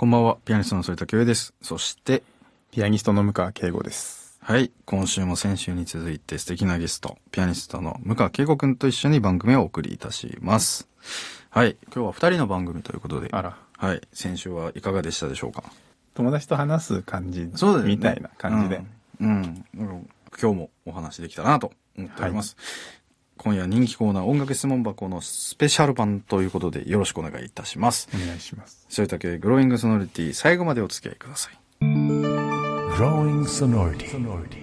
こんばんは、ピアニストの反田恭平です。そして、ピアニストの向川慶吾です。はい、今週も先週に続いて素敵なゲスト、ピアニストの向川慶吾くんと一緒に番組をお送りいたします。はい、今日は二人の番組ということで、あら、はい、先週はいかがでしたでしょうか？友達と話す感じそうだよね。みたいな感じで。うん。うん。今日もお話できたらなと思っております。今夜人気コーナー音楽質問箱のスペシャル版ということでよろしくお願いいたします。お願いします。それだけグローイングソノリティ最後までお付き合いください。Growing sonority.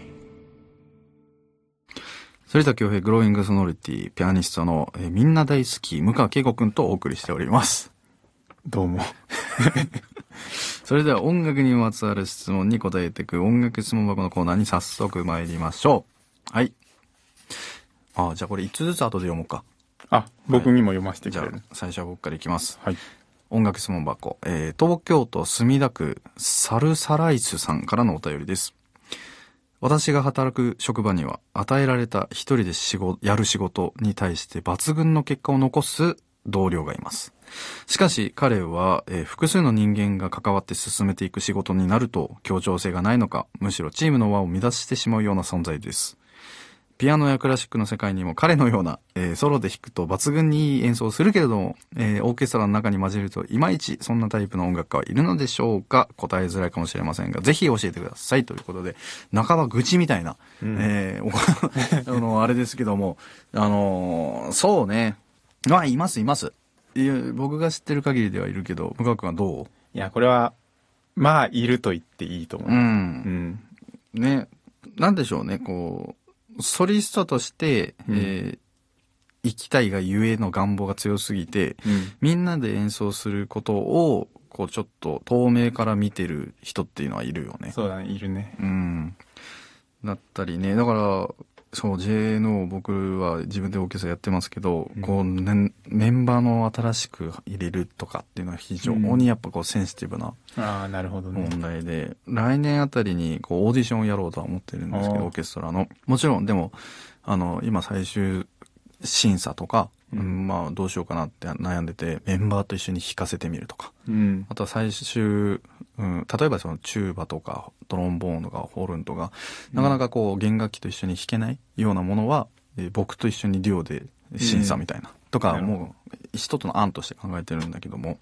反田恭平グローイングソノリティピアニストの、えーみんな大好き向川慶吾くんとお送りしております。どうも。それでは音楽にまつわる質問に答えていく音楽質問箱のコーナーに早速参りましょう。はい。あ、じゃあこれ5つずつ後で読もうか。あ、僕にも読ませてじゃあくれる。最初は僕からいきます。はい。音楽質問箱、えー東京都墨田区サルサライスさんからのお便りです。私が働く職場には与えられた一人で仕事、やる仕事に対して抜群の結果を残す同僚がいます。しかし彼は、えー複数の人間が関わって進めていく仕事になると協調性がないのか、むしろチームの輪を乱してしまうような存在です。ピアノやクラシックの世界にも彼のような、えーソロで弾くと抜群にいい演奏をするけれども、えーオーケストラの中に混じるといまいちそんなタイプの音楽家はいるのでしょうか？答えづらいかもしれませんが、ぜひ教えてください。ということで、半ば愚痴みたいな、えーお あの、あれですけども、あのーそうね。まあ、います、います。僕が知ってる限りではいるけど、向川君はどいや、これは、まあ、いると言っていいと思う。うう。うんん。ね、なんでしょうね、こう、ソリストとして、うんえー生きたいがゆえの願望が強すぎて、うん。みんなで演奏することを、こうちょっと透明から見てる人っていうのはいるよね。そうだね、いるね。うん。だったりね、だから、そう、JNO 僕は自分でオーケストラやってますけど、うんこう、ね、メンバーの新しく入れるとかっていうのは非常にやっぱこうセンシティブなああ、なるほどね。問題で、来年あたりにこうオーディションをやろうとは思ってるんですけど、あーオーケストラの。もちろん、でも、あの、今最終審査とか、うんうんまあどうしようかなって悩んでて、メンバーと一緒に弾かせてみるとか。うん。あとは最終、うん、例えばそのチューバとかトロンボーンとかホルンとか、なかなかこう弦楽器と一緒に弾けないようなものは、えー僕と一緒にデュオで審査みたいな。とか、もう一つの案として考えてるんだけども、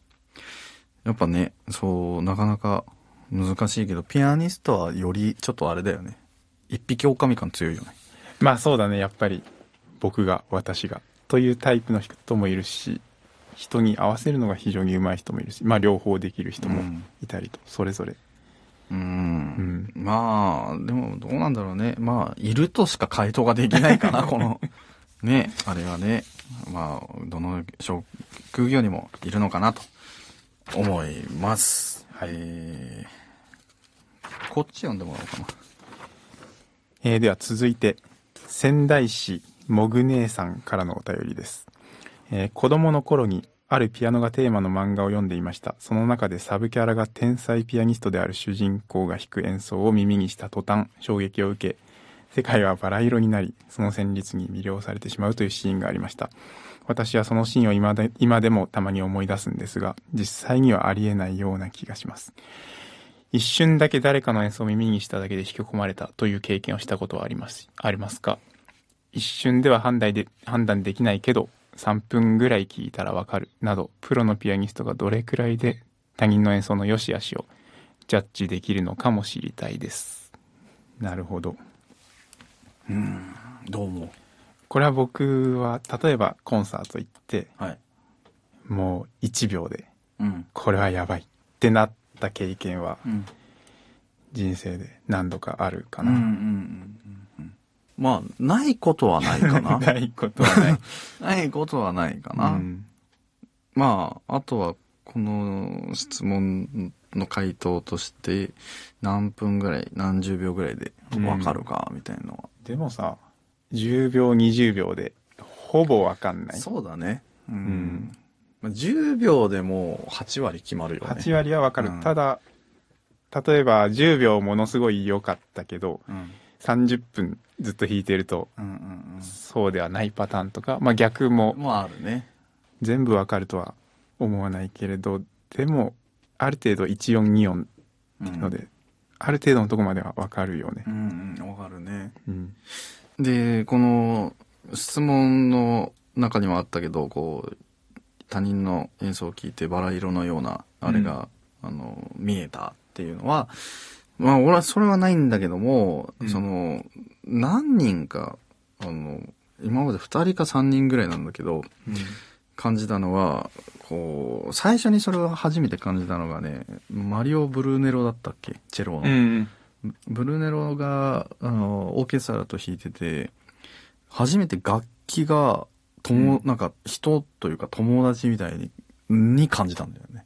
やっぱね、そう、なかなか難しいけど、ピアニストはよりちょっとあれだよね。一匹狼感強いよね。まあ、そうだね、やっぱり、僕が、私が、というタイプの人もいるし、人に合わせるのが非常に上手い人もいるし、まあ、両方できる人もいたりと、それぞれ。うん。まあ、でもどうなんだろうね。まあ、いるとしか回答ができないかな、この、ね、あれはね。まあ、どの職業にもいるのかなと思います。はいえーこっち読んでもらおうかな。えーでは続いて仙台市もぐ姉さんからのお便りです、えー子供の頃にあるピアノがテーマの漫画を読んでいました。その中でサブキャラが天才ピアニストである主人公が弾く演奏を耳にした途端衝撃を受け世界はバラ色になりその旋律に魅了されてしまうというシーンがありました。私はそのシーンを今で今でもたまに思い出すんですが実際にはありえないような気がします。一瞬だけ誰かの演奏を耳にしただけで引き込まれたという経験をしたことはあります。ありますか？一瞬では判断で判断できないけど3分ぐらい聞いたらわかるなどプロのピアニストがどれくらいで他人の演奏の良し悪しをジャッジできるのかも知りたいですなるほどどうも。これは僕は例えばコンサート行ってはい。もう1秒でうん。これはやばいってなった経験はうん。人生で何度かあるかうんうんうな、んうん。まあ、ないことはないかな。ないことはない ないことはないかな。うんまあ、あとは、この質問の回答として、何分ぐらい、何十秒ぐらいでわかるか、みたいなのは。でもさ10秒20秒でほぼわかんないそうだね。うん。んまあ、10秒でもう8割決まるよね。8割はわかる、うんただ例えば10秒ものすごい良かったけどうん。30分ずっと弾いてるとうんうんそうではないパターンとか、まあ、逆もうん。もうあるね。全部わかるとは思わないけれどでもある程度1音2音ので、ある程度のとこまではわかるよねう。んうんわかるねうん。でこの質問の中にもあったけどこう他人の演奏を聞いてバラ色のようなあれが、あの見えたっていうのはまあ俺はそれはないんだけども、うん。その何人かあの今まで2人か3人ぐらいなんだけど感じたのはこう最初にそれを初めて感じたのがねマリオ・ブルーネロだったっけ？チェロの、うん。ブルーネロがあのオーケストラと弾いてて初めて楽器が友、なんか人というか友達みたいにに感じたんだよね。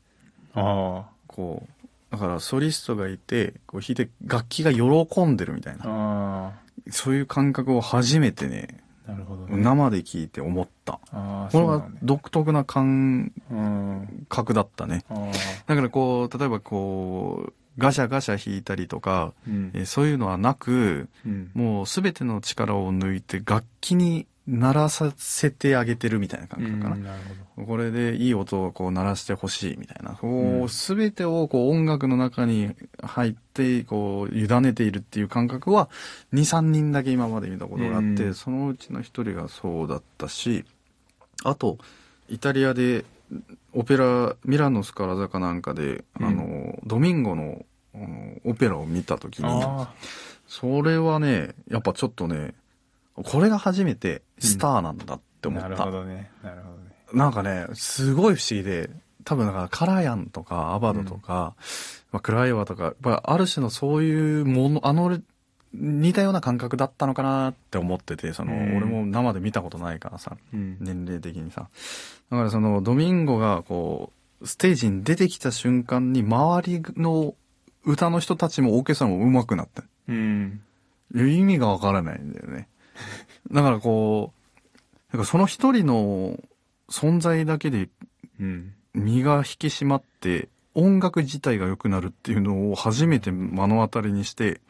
あ。こうだからソリストがいてこう弾いて楽器が喜んでるみたいあ。なあそういう感覚を初めてねあ。なるほどね。生で聞いて思ったああ、これは。独特な感うん。覚だったね。だからこう例えばこうガシャガシャ弾いたりとか、うんえーそういうのはなくうん。もう全ての力を抜いて楽器に鳴らさせてあげてるみたいな感覚かな。うんなるほこれでいい音をこう鳴らしてほしいみたいな。こうんう、全てをこう音楽の中に入って、こう、委ねているっていう感覚は、2、3人だけ今まで見たことがあって、うんそのうちの一人がそうだったし、あと、イタリアで、オペラ、ミラノスカラ座かなんかで、うんあの、ドミンゴの、オペラを見たときど。に、あそれはね、やっぱちょっとね、これが初めてスターなんだってあ。思った。なるほどね。なるほどね。なんかね、すごい不思議で、多分だからカラヤンとかアバドとか、まあ、クライワとか、やっぱある種のそういうもの、あの、似たような感覚だったのかなって思ってて、その、うん俺も生で見たことないからさ、うん。年齢的にさ。だからその、ドミンゴがこう、ステージに出てきた瞬間に、周りの歌の人たちもオーケストラも上手くなって。うん。意味がわからないんだよね。だからこう、なんかその一人の存在だけでうん。身が引き締まって音楽自体が良くなるっていうのを初めて目の当たりにして、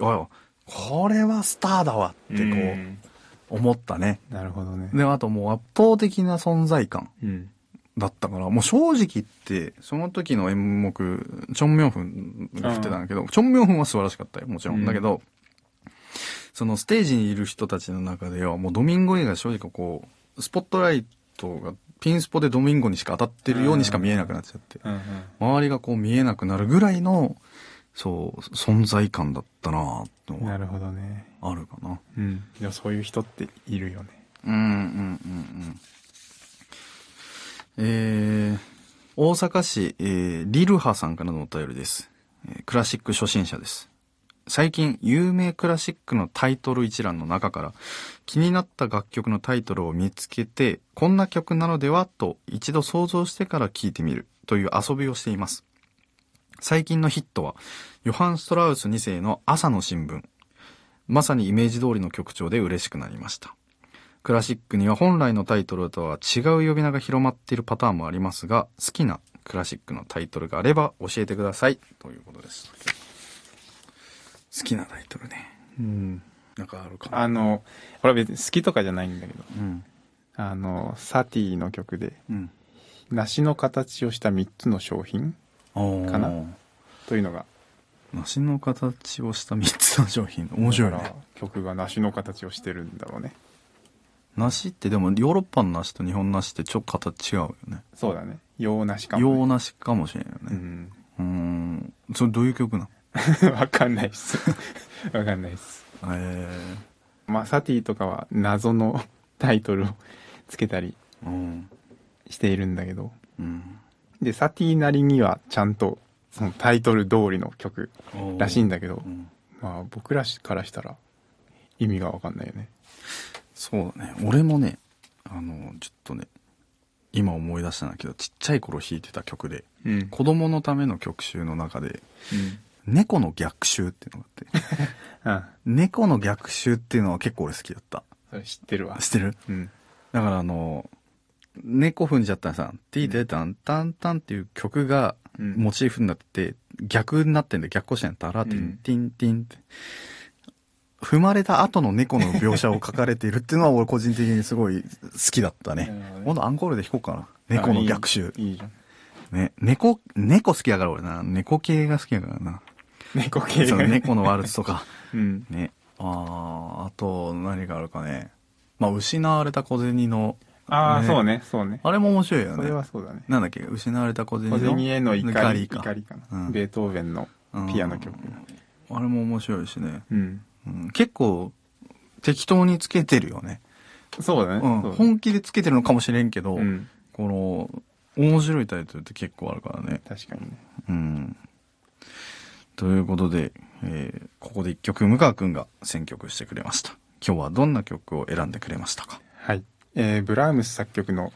あこれはスターだわってこう思ったね。なるほどね。で、あともう圧倒的な存在感うん。だったから、もう正直言って、その時の演目、チョンミョンフンが振ってたんだけど、チョンミョンフンは素晴らしかったよ、もちろんだけど、そのステージにいる人たちの中では、もうドミンゴ以外正直こう、スポットライトがピンスポでドミンゴにしか当たってるようにしか見えなくなっちゃって。周りがこう見えなくなるぐらいの、そう、存在感だったなってのはなるほどね。あるかな。うん。でもそういう人っているよね。うんうんうんうん。えー、大阪市、えー、リルハさんからのお便りです。えークラシック初心者です。最近、有名クラシックのタイトル一覧の中から、気になった楽曲のタイトルを見つけて、こんな曲なのではと一度想像してから聴いてみるという遊びをしています。最近のヒットは、ヨハン・ストラウス2世の朝の新聞。まさにイメージ通りの曲調で嬉しくなりました。クラシックには本来のタイトルとは違う呼び名が広まっているパターンもありますが、好きなクラシックのタイトルがあれば教えてください。ということです。好きなタイトルね。うん。なんかあるかな。あの、これは別に好きとかじゃないんだけど、うん。あの、サティの曲で、うん。梨の形をした3つの商品かな？というのが、梨の形をした3つの商品。面白いね。曲が梨の形をしてるんだろうね。梨ってでもヨーロッパの梨と日本梨ってちょっと形違うよね。そうだね。洋梨かも、ね。洋梨かもしれんよね。うん。うーん。それどういう曲なの？わかんないっす。わかんないっす。えまあ、サティとかは謎の タイトルをつけたり。しているんだけど。うん。で、サティなりにはちゃんとそのタイトル通りの曲らしいんだけど、うんまあ僕らからしたら意味がわかんないよね。そうだね。俺もね、あの、ちょっとね、今思い出したんだけど、ちっちゃい頃弾いてた曲で、うん。子供のための曲集の中で、うん。猫の逆襲っていうのがあって、あ 猫の逆襲っていうのは結構俺好きだった。それ知ってるわ。知ってる？うん。だからあの、猫踏んじゃったらさ、ティーテタンタンタンっていう曲がうんモチーフになってて、逆になってんだよ。逆行してんだ。タラティうんン、ティンティンって。踏まれた後の猫の描写を書かれているっていうのは俺個人的にすごい好きだったね。今度アンコールで弾こうかな。猫の逆襲。いいいいじゃん。ね、猫、猫好きだから俺な。猫系が好きだからな。猫系。の猫のワルツとか。うん。ね。ああ、あと何があるかね。まあ、失われた小銭の。ああ、ねそうね、そうね。あれも面白いよそれね。はそうだね。なんだっけ？失われた小銭の。小銭への怒りか。怒りかな、うんベートーベンのピアノ曲。あれも面白いしね。うん。うん、結構、適当につけてるよね。そうだね。うん。ね本気でつけてるのかもしれんけど、うん。この、面白いタイトルって結構あるからね。確かにね。うん。ということで、えーここで一曲、向川くんが選曲してくれました。今日はどんな曲を選んでくれましたか？はい。えーブラームス作曲の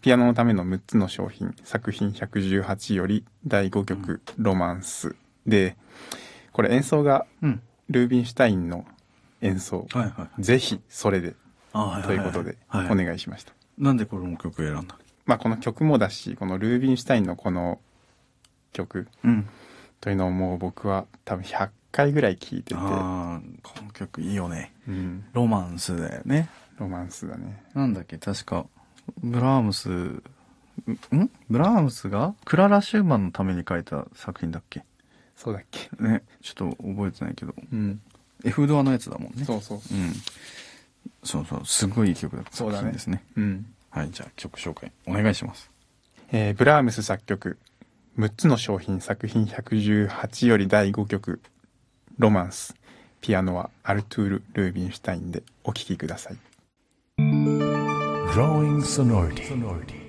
ピアノのための6つの商品、作品118より第5曲、ロマンスで、これ演奏がうん。ルービンシュタインの演奏。はいはい。ぜひそれでということではい、お願いしました。なんでこの曲選んだ？まあこの曲もだし、このルービンシュタインのこの曲うん。というのをもう僕は多分100回ぐらい聴いてて、この曲いいよね。うん、ロマンスだよね。ロマンスだね。なんだっけ、確か、ブラームス、ん？んブラームスが？クララ・シューマンのために書いた作品だっけ？そうだっけね、ちょっと覚えてないけど。うん。F ドアのやつだもんね。そうそう。うん。そうそう、すごいいい曲だったそうだね作品ですね。うん。はい、じゃあ曲紹介お願いします。えーブラームス作曲6つの商品作品118より第5曲ロマンスピアノはアルトゥール・ルービンシュタインでお聴きください Growing sonority.